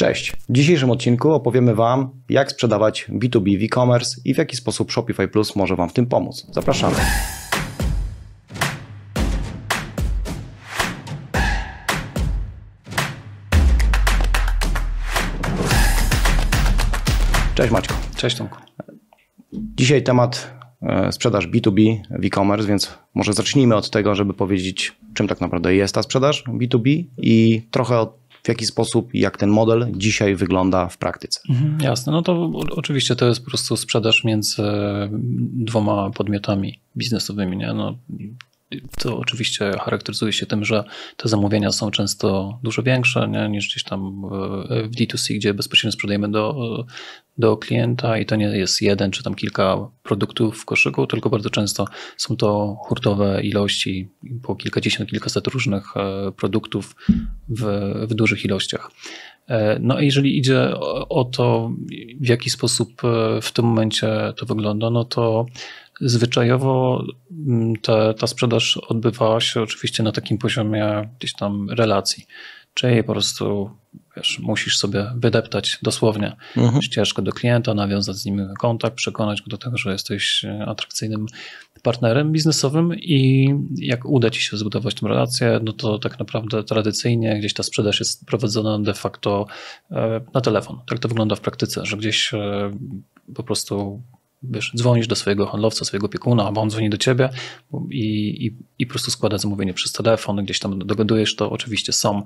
Cześć. W dzisiejszym odcinku opowiemy Wam, jak sprzedawać B2B w e-commerce i w jaki sposób Shopify Plus może Wam w tym pomóc. Zapraszamy. Cześć Maćko. Cześć Tomku. Dzisiaj temat e, sprzedaż B2B w e-commerce, więc może zacznijmy od tego, żeby powiedzieć, czym tak naprawdę jest ta sprzedaż B2B i trochę w jaki sposób i jak ten model dzisiaj wygląda w praktyce. Mhm, jasne, no to oczywiście to jest po prostu sprzedaż między dwoma podmiotami biznesowymi. Nie? No, to oczywiście charakteryzuje się tym, że te zamówienia są często dużo większe nie, niż gdzieś tam w D2C, gdzie bezpośrednio sprzedajemy do, do klienta i to nie jest jeden czy tam kilka produktów w koszyku, tylko bardzo często są to hurtowe ilości, po kilkadziesiąt, kilkaset różnych e, produktów w, w dużych ilościach. E, no a jeżeli idzie o to, w jaki sposób e, w tym momencie to wygląda, no to Zwyczajowo mm, ta, ta sprzedaż odbywała się oczywiście na takim poziomie gdzieś tam relacji, czyli po prostu wiesz, musisz sobie wydeptać dosłownie mhm. ścieżkę do klienta, nawiązać z nim kontakt, przekonać go do tego, że jesteś atrakcyjnym partnerem biznesowym i jak uda ci się zbudować tę relację, no to tak naprawdę tradycyjnie gdzieś ta sprzedaż jest prowadzona de facto e, na telefon. Tak to wygląda w praktyce, że gdzieś e, po prostu wiesz, dzwonisz do swojego handlowca, swojego opiekuna, albo on dzwoni do ciebie i, i, i po prostu składa zamówienie przez telefon, gdzieś tam dogadujesz, to. Oczywiście są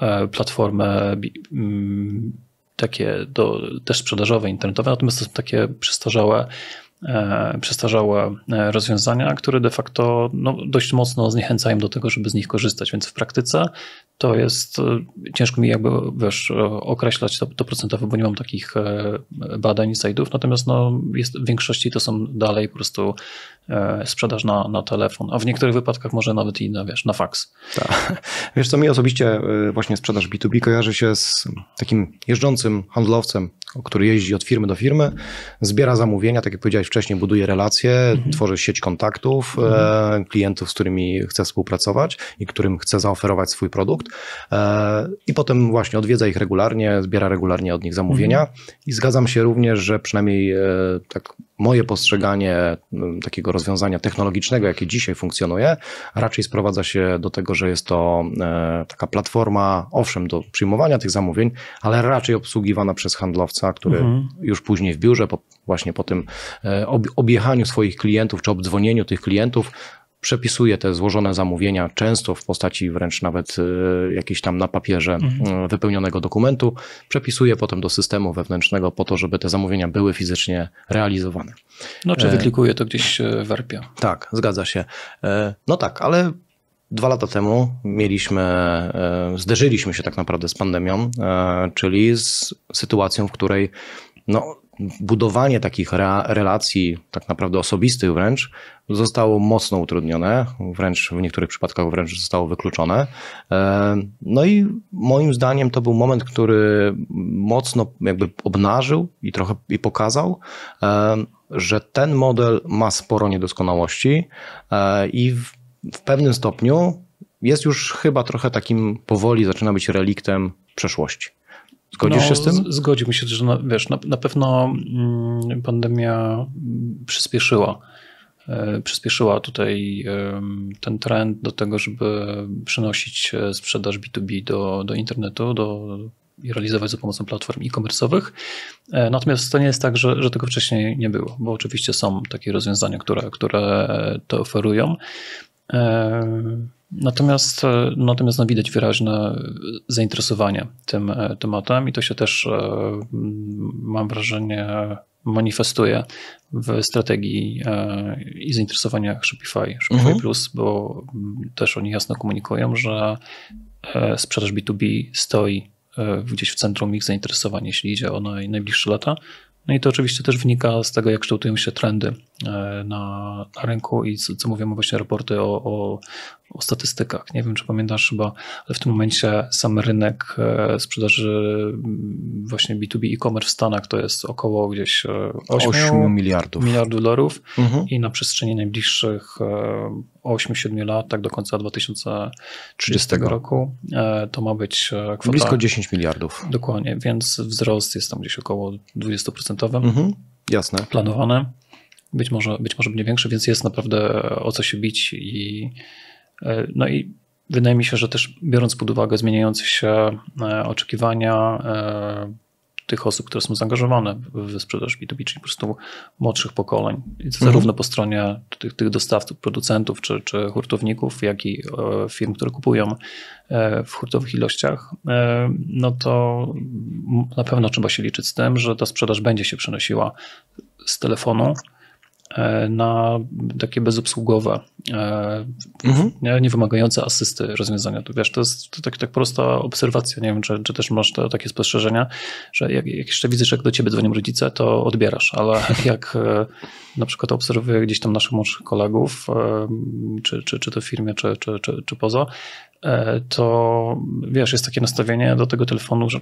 e, platformy mm, takie do, też sprzedażowe, internetowe, natomiast to są takie przestarzałe przestarzałe e, rozwiązania, które de facto no, dość mocno zniechęcają do tego, żeby z nich korzystać, więc w praktyce to jest, e, ciężko mi jakby wiesz, określać to, to procentowo, bo nie mam takich badań, slajdów, natomiast no, jest, w większości to są dalej po prostu sprzedaż na, na telefon, a w niektórych wypadkach może nawet i na, wiesz, na faks. Tak. Wiesz co, mi osobiście właśnie sprzedaż B2B kojarzy się z takim jeżdżącym handlowcem, który jeździ od firmy do firmy, zbiera zamówienia, tak jak powiedziałeś wcześniej, buduje relacje, mhm. tworzy sieć kontaktów, mhm. e, klientów, z którymi chce współpracować i którym chce zaoferować swój produkt e, i potem właśnie odwiedza ich regularnie, zbiera regularnie od nich zamówienia mhm. i zgadzam się również, że przynajmniej e, tak moje postrzeganie takiego rozwiązania technologicznego, jakie dzisiaj funkcjonuje, raczej sprowadza się do tego, że jest to taka platforma, owszem, do przyjmowania tych zamówień, ale raczej obsługiwana przez handlowca, który mhm. już później w biurze, po, właśnie po tym e, objechaniu swoich klientów czy obdzwonieniu tych klientów, przepisuje te złożone zamówienia, często w postaci wręcz nawet e, jakiejś tam na papierze mhm. E, wypełnionego dokumentu, przepisuje potem do systemu wewnętrznego po to, żeby te zamówienia były fizycznie realizowane. No, czy wyklikuje to gdzieś w ERP-ie. Tak, zgadza się. No tak, ale Dwa lata temu mieliśmy, zderzyliśmy się tak naprawdę z pandemią, czyli z sytuacją, w której no, budowanie takich relacji, tak naprawdę osobistych wręcz, zostało mocno utrudnione, wręcz w niektórych przypadkach wręcz zostało wykluczone. E, no i moim zdaniem to był moment, który mocno jakby obnażył i trochę i pokazał, e, że ten model ma sporo niedoskonałości e, i w, w pewnym stopniu jest już chyba trochę takim powoli zaczyna być reliktem przeszłości. Zgodzisz no, się z tym? Zgodziłbym się, że na, wiesz, na, na pewno mm, pandemia przyspieszyła e, przyspieszyła tutaj ten trend do tego, żeby przenosić e, sprzedaż B2B do, do internetu, do, i realizować za pomocą platform e-commerce'owych. E, natomiast to nie jest tak, że, że tego wcześniej nie było, bo oczywiście są takie rozwiązania, które, które to oferują. Natomiast, e, natomiast no widać wyraźne zainteresowanie tym e, tematem i to się też, e, mam wrażenie, manifestuje w strategii i zainteresowaniach Shopify, Shopify mhm. Plus, bo też oni jasno komunikują, że sprzedaż B2B stoi gdzieś w centrum ich zainteresowań, jeśli idzie o najbliższe lata. No i to oczywiście też wynika z tego, jak kształtują się trendy na, na rynku i co, co mówią właśnie raporty o, o, o, statystykach. Nie wiem, czy pamiętasz chyba, ale w tym momencie sam rynek sprzedaży mm, właśnie B2B e-commerce w Stanach to jest około gdzieś 8, 8 miliardów. miliardów dolarów mhm. i na przestrzeni najbliższych 8-7 lat, tak do końca 2030 roku, to ma być kwota... Blisko 10 miliardów. Dokładnie, więc wzrost jest tam gdzieś około 20%. Mhm. Jasne. Planowane. Być może, być może będzie większy, więc jest naprawdę o co się bić i e, no i wydaje mi się, że też biorąc pod uwagę zmieniające się e, oczekiwania e, tych osób, które są zaangażowane w sprzedaż B2B, czyli po prostu młodszych pokoleń, mhm. zarówno po stronie tych, tych dostawców, producentów czy, czy hurtowników, jak i firm, które kupują w hurtowych ilościach, no to na pewno trzeba się liczyć z tym, że ta sprzedaż będzie się przenosiła z telefonu E, na takie bezobsługowe, e, mhm. nie, nie, wymagające asysty rozwiązania. To wiesz, to jest to tak, tak prosta obserwacja. Nie wiem, czy, czy też masz takie spostrzeżenia, że jak, jak jeszcze widzisz, jak do ciebie dzwonią rodzice, to odbierasz, ale jak e, na przykład obserwuję gdzieś tam naszych młodszych kolegów, czy, czy, czy to w firmie, czy, czy, czy, czy poza, to wiesz, jest takie nastawienie do tego telefonu, że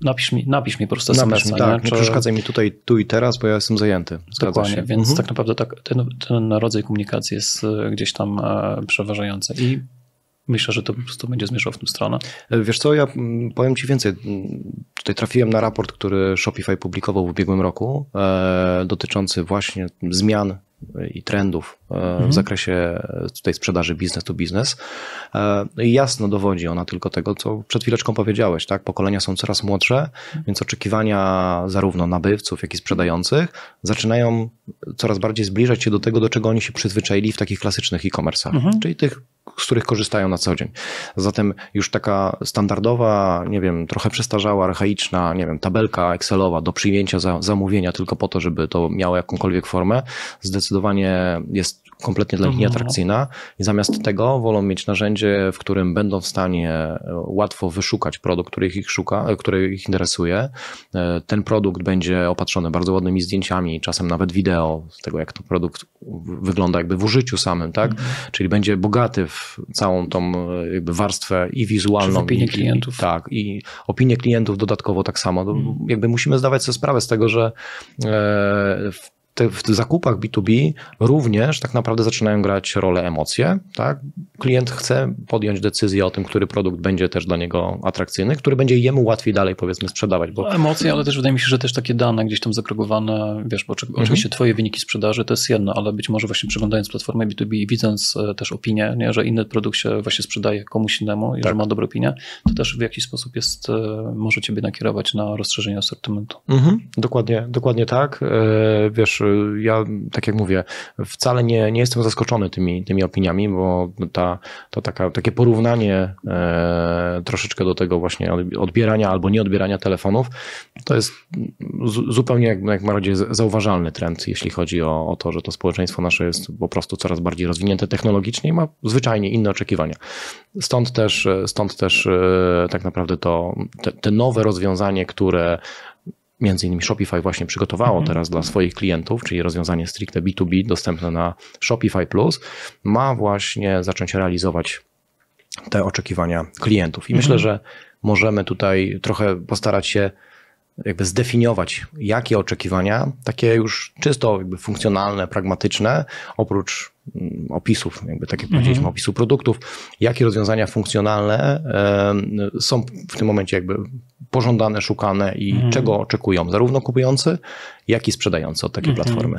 napisz mi, napisz mi po prostu napisz mi, tak, nie, nie przeszkadzaj mi tutaj tu i teraz, bo ja jestem zajęty. Zgadza Dokładnie, się. więc mhm. tak naprawdę tak, ten, ten rodzaj komunikacji jest e, gdzieś tam e, przeważający i myślę, że to po prostu będzie zmierzał w tę stronę. E, wiesz co, ja powiem Ci więcej. Tutaj trafiłem na raport, który Shopify publikował w ubiegłym roku, e, dotyczący właśnie zmian i trendów e, mhm. w zakresie tutaj sprzedaży business to business. E, I jasno dowodzi ona tylko tego, co przed chwileczką powiedziałeś, tak? Pokolenia są coraz młodsze, więc oczekiwania zarówno nabywców, jak i sprzedających zaczynają coraz bardziej zbliżać się do tego, do czego oni się przyzwyczaili w takich klasycznych e-commerce'ach, mhm. czyli tych z których korzystają na co dzień. Zatem już taka standardowa, nie wiem, trochę przestarzała, archaiczna, nie wiem, tabelka Excelowa do przyjęcia za, zamówienia tylko po to, żeby to miało jakąkolwiek formę, zdecydowanie jest kompletnie dla nich mhm. nieatrakcyjna i zamiast tego wolą mieć narzędzie, w którym będą w stanie e, łatwo wyszukać produkt, który ich szuka, e, który ich interesuje. E, ten produkt będzie opatrzony bardzo ładnymi zdjęciami, czasem nawet wideo z tego, jak to produkt wygląda jakby w użyciu samym, tak? Mhm. Czyli będzie bogaty w całą tą jakby warstwę i wizualną. Opinię i, klientów. I, tak, i opinię klientów dodatkowo tak samo. Mhm. Jakby musimy zdawać sobie sprawę z tego, że w te, w zakupach B2B również tak naprawdę zaczynają grać rolę emocje. Tak? Klient chce podjąć decyzję o tym, który produkt będzie też dla niego atrakcyjny, który będzie jemu łatwiej dalej powiedzmy sprzedawać. Bo... Emocje, ale też wydaje mi się, że też takie dane gdzieś tam zagregowane, wiesz, bo mhm. oczywiście twoje wyniki sprzedaży to jest jedno, ale być może właśnie przeglądając platformę B2B i widząc e, też opinię, nie, że inny produkt się właśnie sprzedaje komuś innemu i tak. że ma dobrą opinię, to też w jakiś sposób jest, e, może ciebie nakierować na rozszerzenie asortymentu. Mhm. Dokładnie, dokładnie tak. E, wiesz, ja, tak jak mówię, wcale nie, nie jestem zaskoczony tymi, tymi opiniami, bo ta, to taka, takie porównanie e, troszeczkę do tego właśnie odbierania albo nieodbierania telefonów, to jest z, zupełnie jak, jak bardziej zauważalny trend, jeśli chodzi o, o to, że to społeczeństwo nasze jest po prostu coraz bardziej rozwinięte technologicznie i ma zwyczajnie inne oczekiwania. Stąd też, stąd też e, tak naprawdę to, te, te nowe rozwiązanie, które między innymi Shopify właśnie przygotowało mhm. teraz dla swoich klientów, czyli rozwiązanie stricte B2B dostępne na Shopify Plus, ma właśnie zacząć realizować te oczekiwania klientów. I mhm. myślę, że możemy tutaj trochę postarać się jakby zdefiniować, jakie oczekiwania, takie już czysto jakby funkcjonalne, pragmatyczne, oprócz mm, opisów, jakby tak jak mhm. powiedzieliśmy, opisu produktów, jakie rozwiązania funkcjonalne są w tym momencie jakby pożądane, szukane i mhm. czego oczekują zarówno kupujący, jak i sprzedający od takiej mhm. platformy.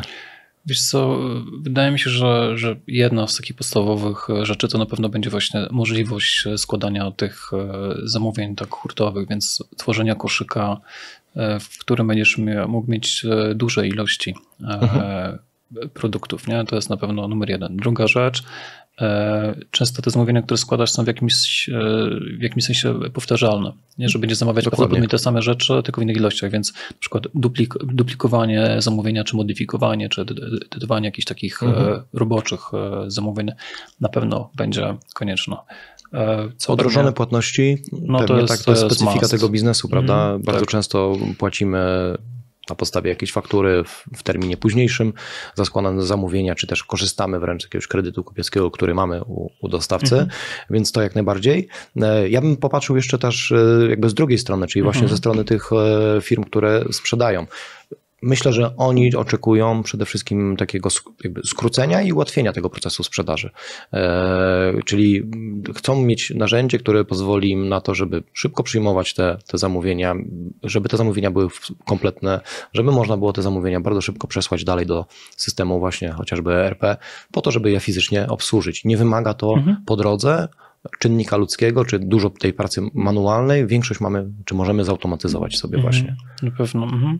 Wiesz co, wydaje mi się, że, że jedna z takich podstawowych rzeczy to na pewno będzie właśnie możliwość składania tych e, zamówień tak hurtowych, więc tworzenia koszyka, e, w którym będziesz mógł mieć e, duże ilości mhm. produktów. Nie? To jest na pewno numer jeden. Druga rzecz, E, często te zamówienia, które składasz, są w jakimś, e, w jakimś sensie powtarzalne. Nie, że będziesz zamawiać prawdopodobnie te same rzeczy, tylko w innych ilościach, więc na przykład duplik, duplikowanie zamówienia, czy modyfikowanie, czy edytowanie jakichś takich e, mhm. roboczych zamówień na pewno będzie konieczne. Co Odrożone płatności, no to jest, tak, to jest specyfika tego biznesu, prawda? Mm, Bardzo tak. często płacimy na podstawie jakiejś faktury w, w terminie późniejszym za składane zamówienia, czy też korzystamy wręcz z jakiegoś kredytu kupieckiego, który mamy u, u dostawcy, mhm. więc to jak najbardziej. E, ja bym popatrzył jeszcze też e, jakby z drugiej strony, czyli właśnie mhm. ze strony tych e, firm, które sprzedają. Myślę, że oni oczekują przede wszystkim takiego skrócenia i ułatwienia tego procesu sprzedaży. E, czyli chcą mieć narzędzie, które pozwoli im na to, żeby szybko przyjmować te, te zamówienia, żeby te zamówienia były kompletne, żeby można było te zamówienia bardzo szybko przesłać dalej do systemu właśnie chociażby ERP, po to, żeby je fizycznie obsłużyć. Nie wymaga to mhm. po drodze czynnika ludzkiego, czy dużo tej pracy manualnej, większość mamy, czy możemy zautomatyzować sobie mhm. właśnie. Na pewno. Mhm.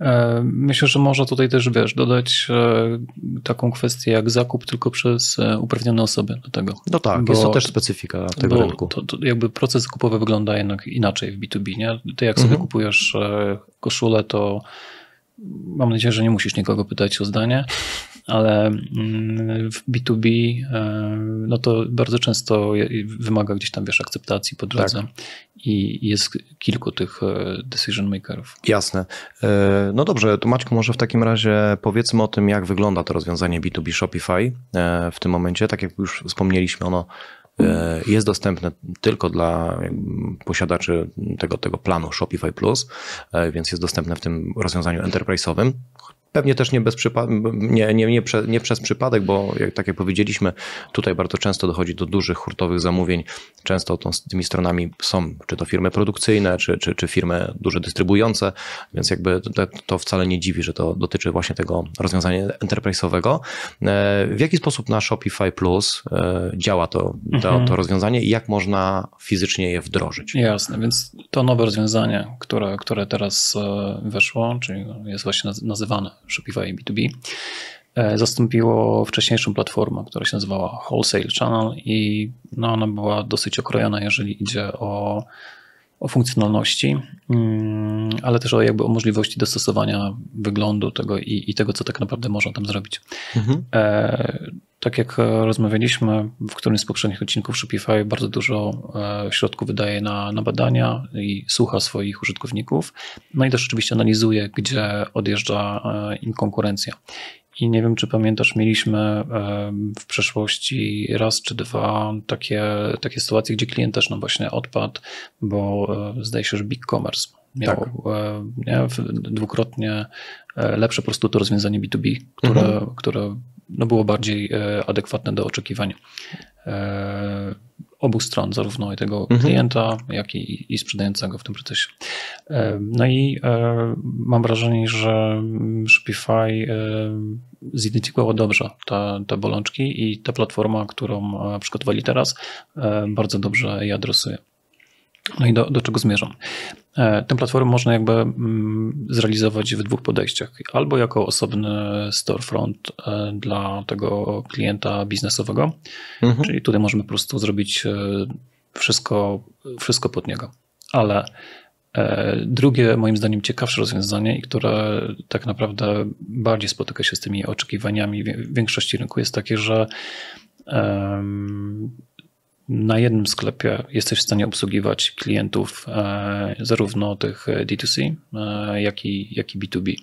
E, myślę, że można tutaj też, wiesz, dodać e, taką kwestię jak zakup tylko przez e, uprawnione osoby do tego. No tak, bo, jest to też specyfika tego rynku. To, to jakby proces zakupowy wygląda jednak inaczej w B2B, nie? Ty jak sobie mhm. kupujesz koszulę, to mam nadzieję, że nie musisz nikogo pytać o zdanie, ale mm, w B2B e, no to bardzo często wymaga gdzieś tam, wiesz, akceptacji po drodze tak. i jest kilku tych e, decision makerów. Jasne. E, no dobrze, to Maćku, może w takim razie powiedzmy o tym, jak wygląda to rozwiązanie B2B Shopify w tym momencie. Tak jak już wspomnieliśmy, ono jest dostępne tylko dla posiadaczy tego, tego planu Shopify Plus, więc jest dostępne w tym rozwiązaniu enterprise'owym. Pewnie też nie, bez nie, nie, nie, prze, nie przez przypadek, bo jak, tak jak powiedzieliśmy, tutaj bardzo często dochodzi do dużych hurtowych zamówień. Często to, tymi stronami są czy to firmy produkcyjne, czy, czy, czy firmy duże dystrybuujące, więc jakby to, to wcale nie dziwi, że to dotyczy właśnie tego rozwiązania enterprise'owego. E, w jaki sposób na Shopify Plus e, działa to, to, mhm. to rozwiązanie i jak można fizycznie je wdrożyć? Jasne, więc to nowe rozwiązanie, które, które teraz e, weszło, czyli jest właśnie nazywane Shopify B2B, e, zastąpiło wcześniejszą platformę, która się nazywała Wholesale Channel i no, ona była dosyć okrojona, jeżeli idzie o, o funkcjonalności, mm, ale też o, jakby o możliwości dostosowania wyglądu tego i, i tego, co tak naprawdę można tam zrobić. Mhm. E, tak jak rozmawialiśmy w którymś z poprzednich odcinków, Shopify bardzo dużo e, środków wydaje na, na badania i słucha swoich użytkowników. No i też oczywiście analizuje, gdzie odjeżdża e, im konkurencja. I nie wiem, czy pamiętasz, mieliśmy e, w przeszłości raz czy dwa takie, takie sytuacje, gdzie klient też nam właśnie odpadł, bo zdaje się, że Big Commerce miał tak. nie, dwukrotnie lepsze po prostu to rozwiązanie B2B, które, mhm. które no było bardziej e, adekwatne do oczekiwań e, obu stron, zarówno i tego mhm. klienta, jak i, i sprzedającego w tym procesie. E, no i mam wrażenie, że Shopify zidentyfikowało dobrze te, te bolączki i ta platforma, którą przygotowali teraz, bardzo dobrze je adresuje. No i do, do czego zmierzam? E, tę platformę można jakby mm, zrealizować w dwóch podejściach. Albo jako osobny storefront e, dla tego klienta biznesowego, mhm. czyli tutaj możemy po prostu zrobić e, wszystko, wszystko pod niego. Ale drugie, moim zdaniem, ciekawsze rozwiązanie, i które tak naprawdę bardziej spotyka się z tymi oczekiwaniami większości rynku, jest takie, że na jednym sklepie jesteś w stanie obsługiwać klientów e, zarówno tych D2C, e, jak i, jak i B2B.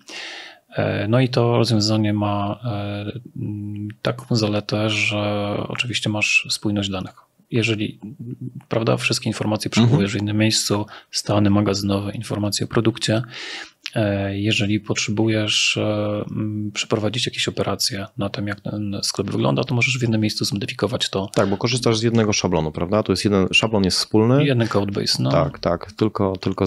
E, no i to rozwiązanie ma taką zaletę, że oczywiście masz spójność danych. Jeżeli, prawda, wszystkie informacje przechowujesz w innym miejscu, stany magazynowe, informacje o produkcie, E, jeżeli potrzebujesz e, przeprowadzić jakieś operacje na tym, jak ten sklep wygląda, to możesz w jednym miejscu zmodyfikować to. Tak, bo korzystasz z jednego szablonu, prawda? To jest jeden, szablon jest wspólny. Jeden codebase, no. Tak, tak, tylko, tylko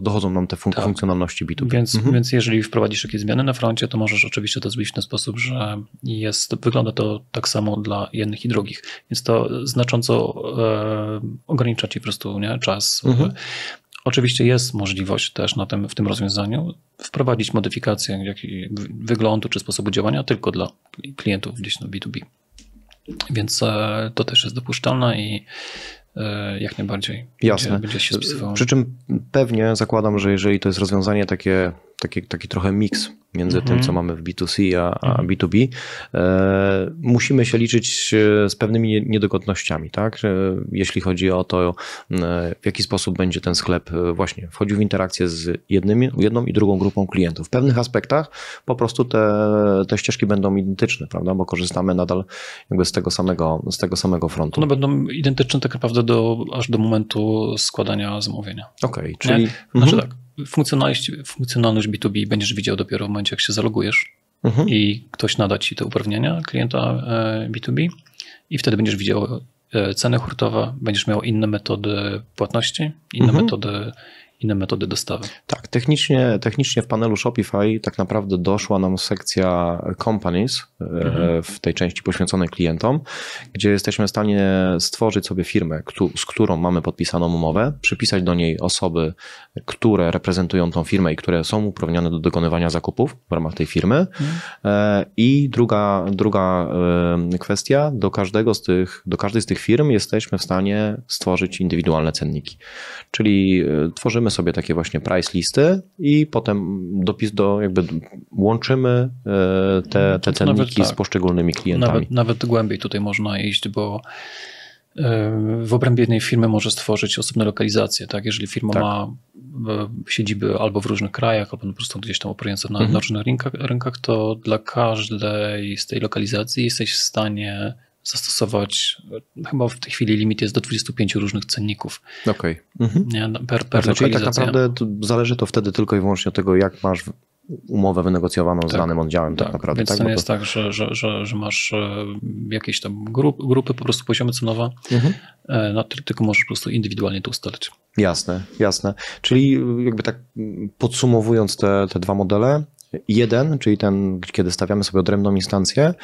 dochodzą nam te fun tak. funkcjonalności B2B. Więc, mhm. więc jeżeli wprowadzisz jakieś zmiany na froncie, to możesz oczywiście to zrobić w ten sposób, że jest, wygląda to tak samo dla jednych i drugich. Więc to znacząco e, ogranicza ci po prostu nie, czas. Mhm. Oczywiście jest możliwość też na tym, w tym rozwiązaniu wprowadzić modyfikację jak wyglądu czy sposobu działania tylko dla klientów gdzieś na B2B. Więc e, to też jest dopuszczalne i e, jak najbardziej Jasne. Będzie, będzie się spisywało. Przy czym pewnie zakładam, że jeżeli to jest rozwiązanie takie taki, taki trochę miks między tym, co mamy w B2C a, a B2B, e, musimy się liczyć e, z pewnymi niedogodnościami, tak? Jeśli chodzi o to, e, w jaki sposób będzie ten sklep e, właśnie wchodził w interakcję z jednymi, jedną i drugą grupą klientów. W pewnych aspektach po prostu te, te ścieżki będą identyczne, prawda? Bo korzystamy nadal jakby z tego samego, z tego samego frontu. One będą identyczne tak naprawdę do, aż do momentu składania zamówienia. Okej, okay, czyli... Nie? Znaczy mhm. tak, funkcjonalność, funkcjonalność B2B będziesz widział dopiero w momencie, jak się zalogujesz mhm. i ktoś nada ci te uprawnienia klienta B2B e, i wtedy będziesz widział e, ceny hurtowe, będziesz miał inne metody płatności, inne mhm. metody inne metody dostawy. Tak, technicznie, technicznie w panelu Shopify tak naprawdę doszła nam sekcja companies e, mhm. w tej części poświęconej klientom, gdzie jesteśmy w stanie stworzyć sobie firmę, z którą mamy podpisaną umowę, przypisać do niej osoby, które reprezentują tą firmę i które są uprawnione do dokonywania zakupów w ramach tej firmy. Mhm. E, I druga, druga e, kwestia, do każdego z tych, do każdej z tych firm jesteśmy w stanie stworzyć indywidualne cenniki. Czyli tworzymy tworzymy sobie takie właśnie price listy i potem dopis do, jakby łączymy e, te, te cenniki tak. z poszczególnymi klientami. Nawet, nawet głębiej tutaj można iść, bo e, w obrębie jednej firmy może stworzyć osobne lokalizacje, tak? Jeżeli firma tak. ma e, siedziby albo w różnych krajach, albo po prostu gdzieś tam operujące na, mhm. na różnych rynkach, rynkach, to dla każdej z tej lokalizacji jesteś w stanie zastosować, chyba w tej chwili limit jest do 25 różnych cenników. Okej. Okay. Mhm. Per, per znaczy, Czyli tak naprawdę to zależy to wtedy tylko i wyłącznie od tego, jak masz umowę wynegocjowaną tak, z danym oddziałem tak, tak naprawdę. Więc tak? to nie jest tak, że, że, że, że masz e, jakieś tam grup, grupy, po prostu poziomy cenowe, mhm. E, no, tylko możesz po prostu indywidualnie to ustalić. Jasne, jasne. Czyli jakby tak podsumowując te, te dwa modele, jeden, czyli ten, kiedy stawiamy sobie odrębną instancję,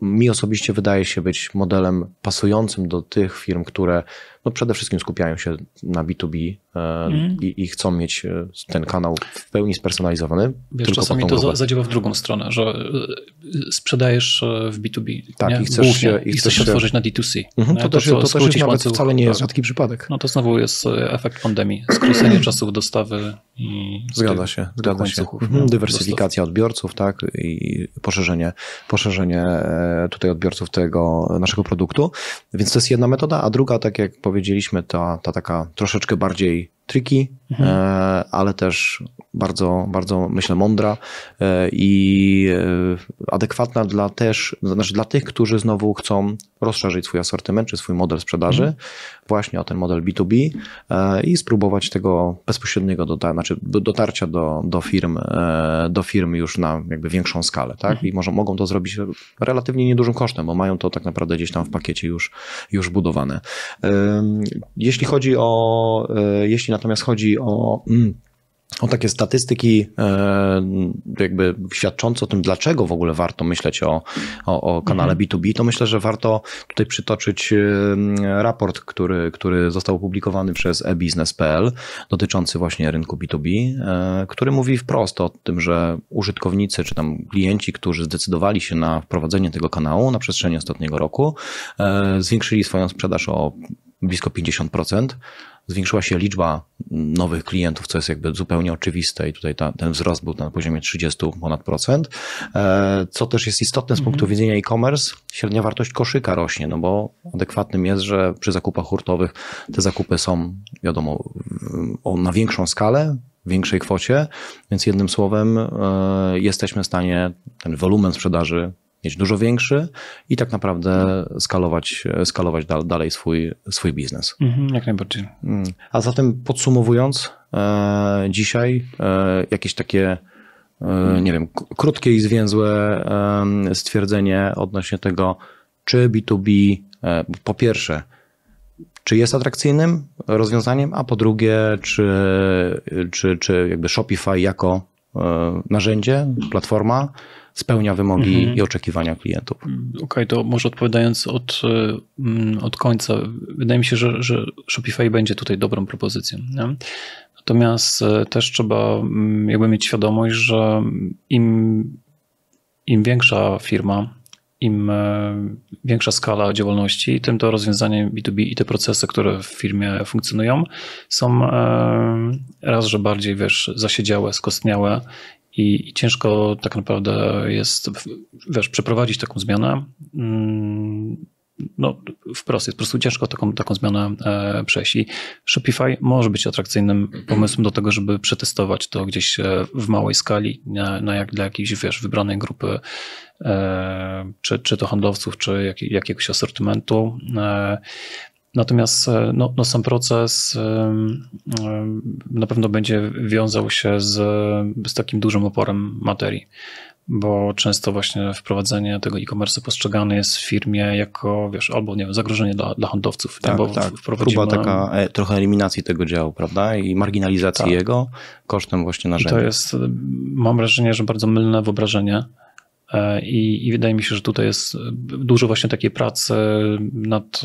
mi osobiście wydaje się być modelem pasującym do tych firm, które no przede wszystkim skupiają się na B2B mm. i, i, chcą mieć e, ten kanał w pełni spersonalizowany. Wiesz, tylko czasami to zadziała w drugą stronę, że e, sprzedajesz w B2B tak, nie? i chcesz, się, i chcesz się otworzyć na D2C. Mhm, to, to, też, to, to też jest nawet wcale nie jest rzadki przypadek. No to znowu jest efekt pandemii, skrócenie czasów dostawy i zgadza się, zgadza się. Mhm, dywersyfikacja dostaw. odbiorców, tak i poszerzenie, poszerzenie tutaj odbiorców tego naszego produktu, więc to jest jedna metoda, a druga, tak jak powiedziałem, powiedzieliśmy, ta, ta taka troszeczkę bardziej tricky, mhm. E, ale też bardzo, bardzo myślę mądra e, i e, adekwatna dla też, znaczy dla tych, którzy znowu chcą rozszerzyć swój asortyment czy swój model sprzedaży, mhm. właśnie o ten model B2B i spróbować tego bezpośredniego dotar znaczy dotarcia do, do firm, do firm już na jakby większą skalę, tak? Mhm. I może, mogą to zrobić relatywnie niedużym kosztem, bo mają to tak naprawdę gdzieś tam w pakiecie już, już budowane. Jeśli chodzi o, jeśli natomiast chodzi o mm, o takie statystyki e, jakby świadczące o tym, dlaczego w ogóle warto myśleć o, o, o kanale mhm. B2B, to myślę, że warto tutaj przytoczyć e, raport, który, który został opublikowany przez ebusiness.pl dotyczący właśnie rynku B2B, e, który mówi wprost o tym, że użytkownicy czy tam klienci, którzy zdecydowali się na wprowadzenie tego kanału na przestrzeni ostatniego roku, zwiększyli swoją sprzedaż o blisko 50%. Zwiększyła się liczba nowych klientów, co jest jakby zupełnie oczywiste i tutaj ta, ten wzrost był na poziomie 30 ponad procent. E, co też jest istotne z punktu mhm. widzenia e-commerce, średnia wartość koszyka rośnie, no bo adekwatnym jest, że przy zakupach hurtowych te zakupy są, wiadomo, na większą skalę, w większej kwocie, więc jednym słowem e, jesteśmy w stanie ten wolumen sprzedaży mieć dużo większy i tak naprawdę skalować, skalować dalej swój, swój biznes. Mhm, jak najbardziej. Mm. A zatem podsumowując, e, dzisiaj e, jakieś takie e, nie wiem, krótkie i zwięzłe e, stwierdzenie odnośnie tego, czy B2B e, po pierwsze, czy jest atrakcyjnym rozwiązaniem, a po drugie, czy, czy, czy jakby Shopify jako narzędzie, platforma spełnia wymogi mhm. i oczekiwania klientów. Okej, okay, to może odpowiadając od, mm, od końca, wydaje mi się, że, że Shopify będzie tutaj dobrą propozycją. Nie? Natomiast e, też trzeba mm, jakby mieć świadomość, że im, im większa firma, im większa skala działalności, tym to rozwiązanie B2B i te procesy, które w firmie funkcjonują, są raz, że bardziej wiesz, zasiedziałe, skostniałe i, i ciężko tak naprawdę jest wiesz, przeprowadzić taką zmianę. No, wprost jest po prostu ciężko taką, taką zmianę e, przejść. I Shopify może być atrakcyjnym pomysłem do tego, żeby przetestować to gdzieś e, w małej skali, na, na jak, dla jakiejś wiesz, wybranej grupy, e, czy, czy to handlowców, czy jak, jakiegoś asortymentu. Natomiast no, no sam proces na pewno będzie wiązał się z, z takim dużym oporem materii bo często właśnie wprowadzenie tego e-commerce postrzegane jest w firmie jako, wiesz, albo nie wiem, zagrożenie dla, dla handlowców. Tak, bo tak. Próba taka e, trochę eliminacji tego działu, prawda? I marginalizacji tak. jego kosztem właśnie narzędzia. I to jest, mam wrażenie, że bardzo mylne wyobrażenie. E, I, I wydaje mi się, że tutaj jest dużo właśnie takiej pracy nad,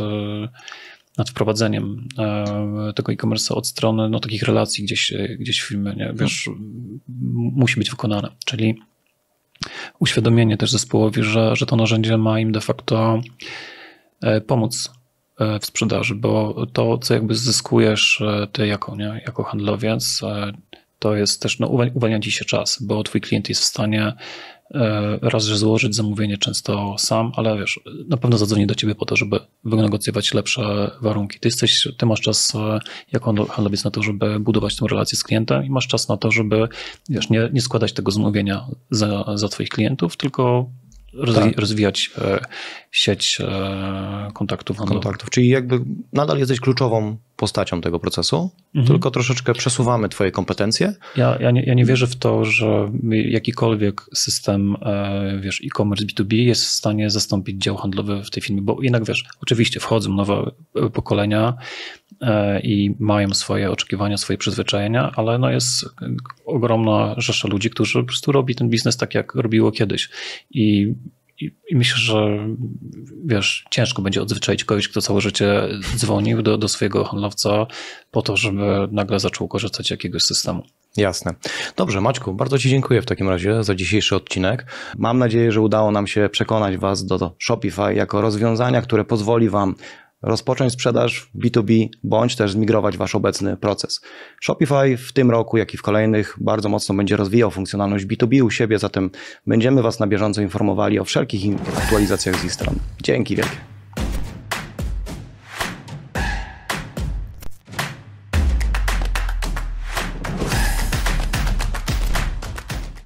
nad wprowadzeniem e, tego e-commerce od strony no, takich relacji gdzieś, gdzieś w firmie, nie? Wiesz, musi być wykonane. Czyli uświadomienie też zespołowi, że, że to narzędzie ma im de facto e, pomóc e, w sprzedaży, bo to, co jakby zyskujesz e, ty jako, nie, jako handlowiec, to jest też, no, uwalnia ci się czas, bo twój klient jest w stanie raz, że złożyć zamówienie często sam, ale wiesz, na pewno zadzwoni do ciebie po to, żeby wynegocjować lepsze warunki. Ty jesteś, ty masz czas e, jako handlowiec na to, żeby budować tę relację z klientem i masz czas na to, żeby wiesz, nie, nie składać tego zamówienia za, za twoich klientów, tylko tak. rozwijać e, sieć kontaktów handlowych. Kontaktów, czyli jakby nadal jesteś kluczową postacią tego procesu, mhm. tylko troszeczkę przesuwamy Twoje kompetencje. Ja, ja, nie, ja nie wierzę w to, że jakikolwiek system e, wiesz, e-commerce B2B jest w stanie zastąpić dział handlowy w tej firmie, bo jednak wiesz, oczywiście wchodzą nowe pokolenia e, i mają swoje oczekiwania, swoje przyzwyczajenia, ale no jest ogromna rzesza ludzi, którzy po prostu robi ten biznes tak, jak robiło kiedyś. I i, I, myślę, że wiesz, ciężko będzie odzwyczaić kogoś, kto całe życie dzwonił do, do swojego handlowca po to, żeby nagle zaczął korzystać z jakiegoś systemu. Jasne. Dobrze, Maćku, bardzo Ci dziękuję w takim razie za dzisiejszy odcinek. Mam nadzieję, że udało nam się przekonać Was do Shopify jako rozwiązania, które pozwoli Wam rozpocząć sprzedaż B2B bądź też zmigrować wasz obecny proces. Shopify w tym roku, jak i w kolejnych bardzo mocno będzie rozwijał funkcjonalność B2B u siebie, zatem będziemy was na bieżąco informowali o wszelkich aktualizacjach z ich stron. Dzięki wielkie.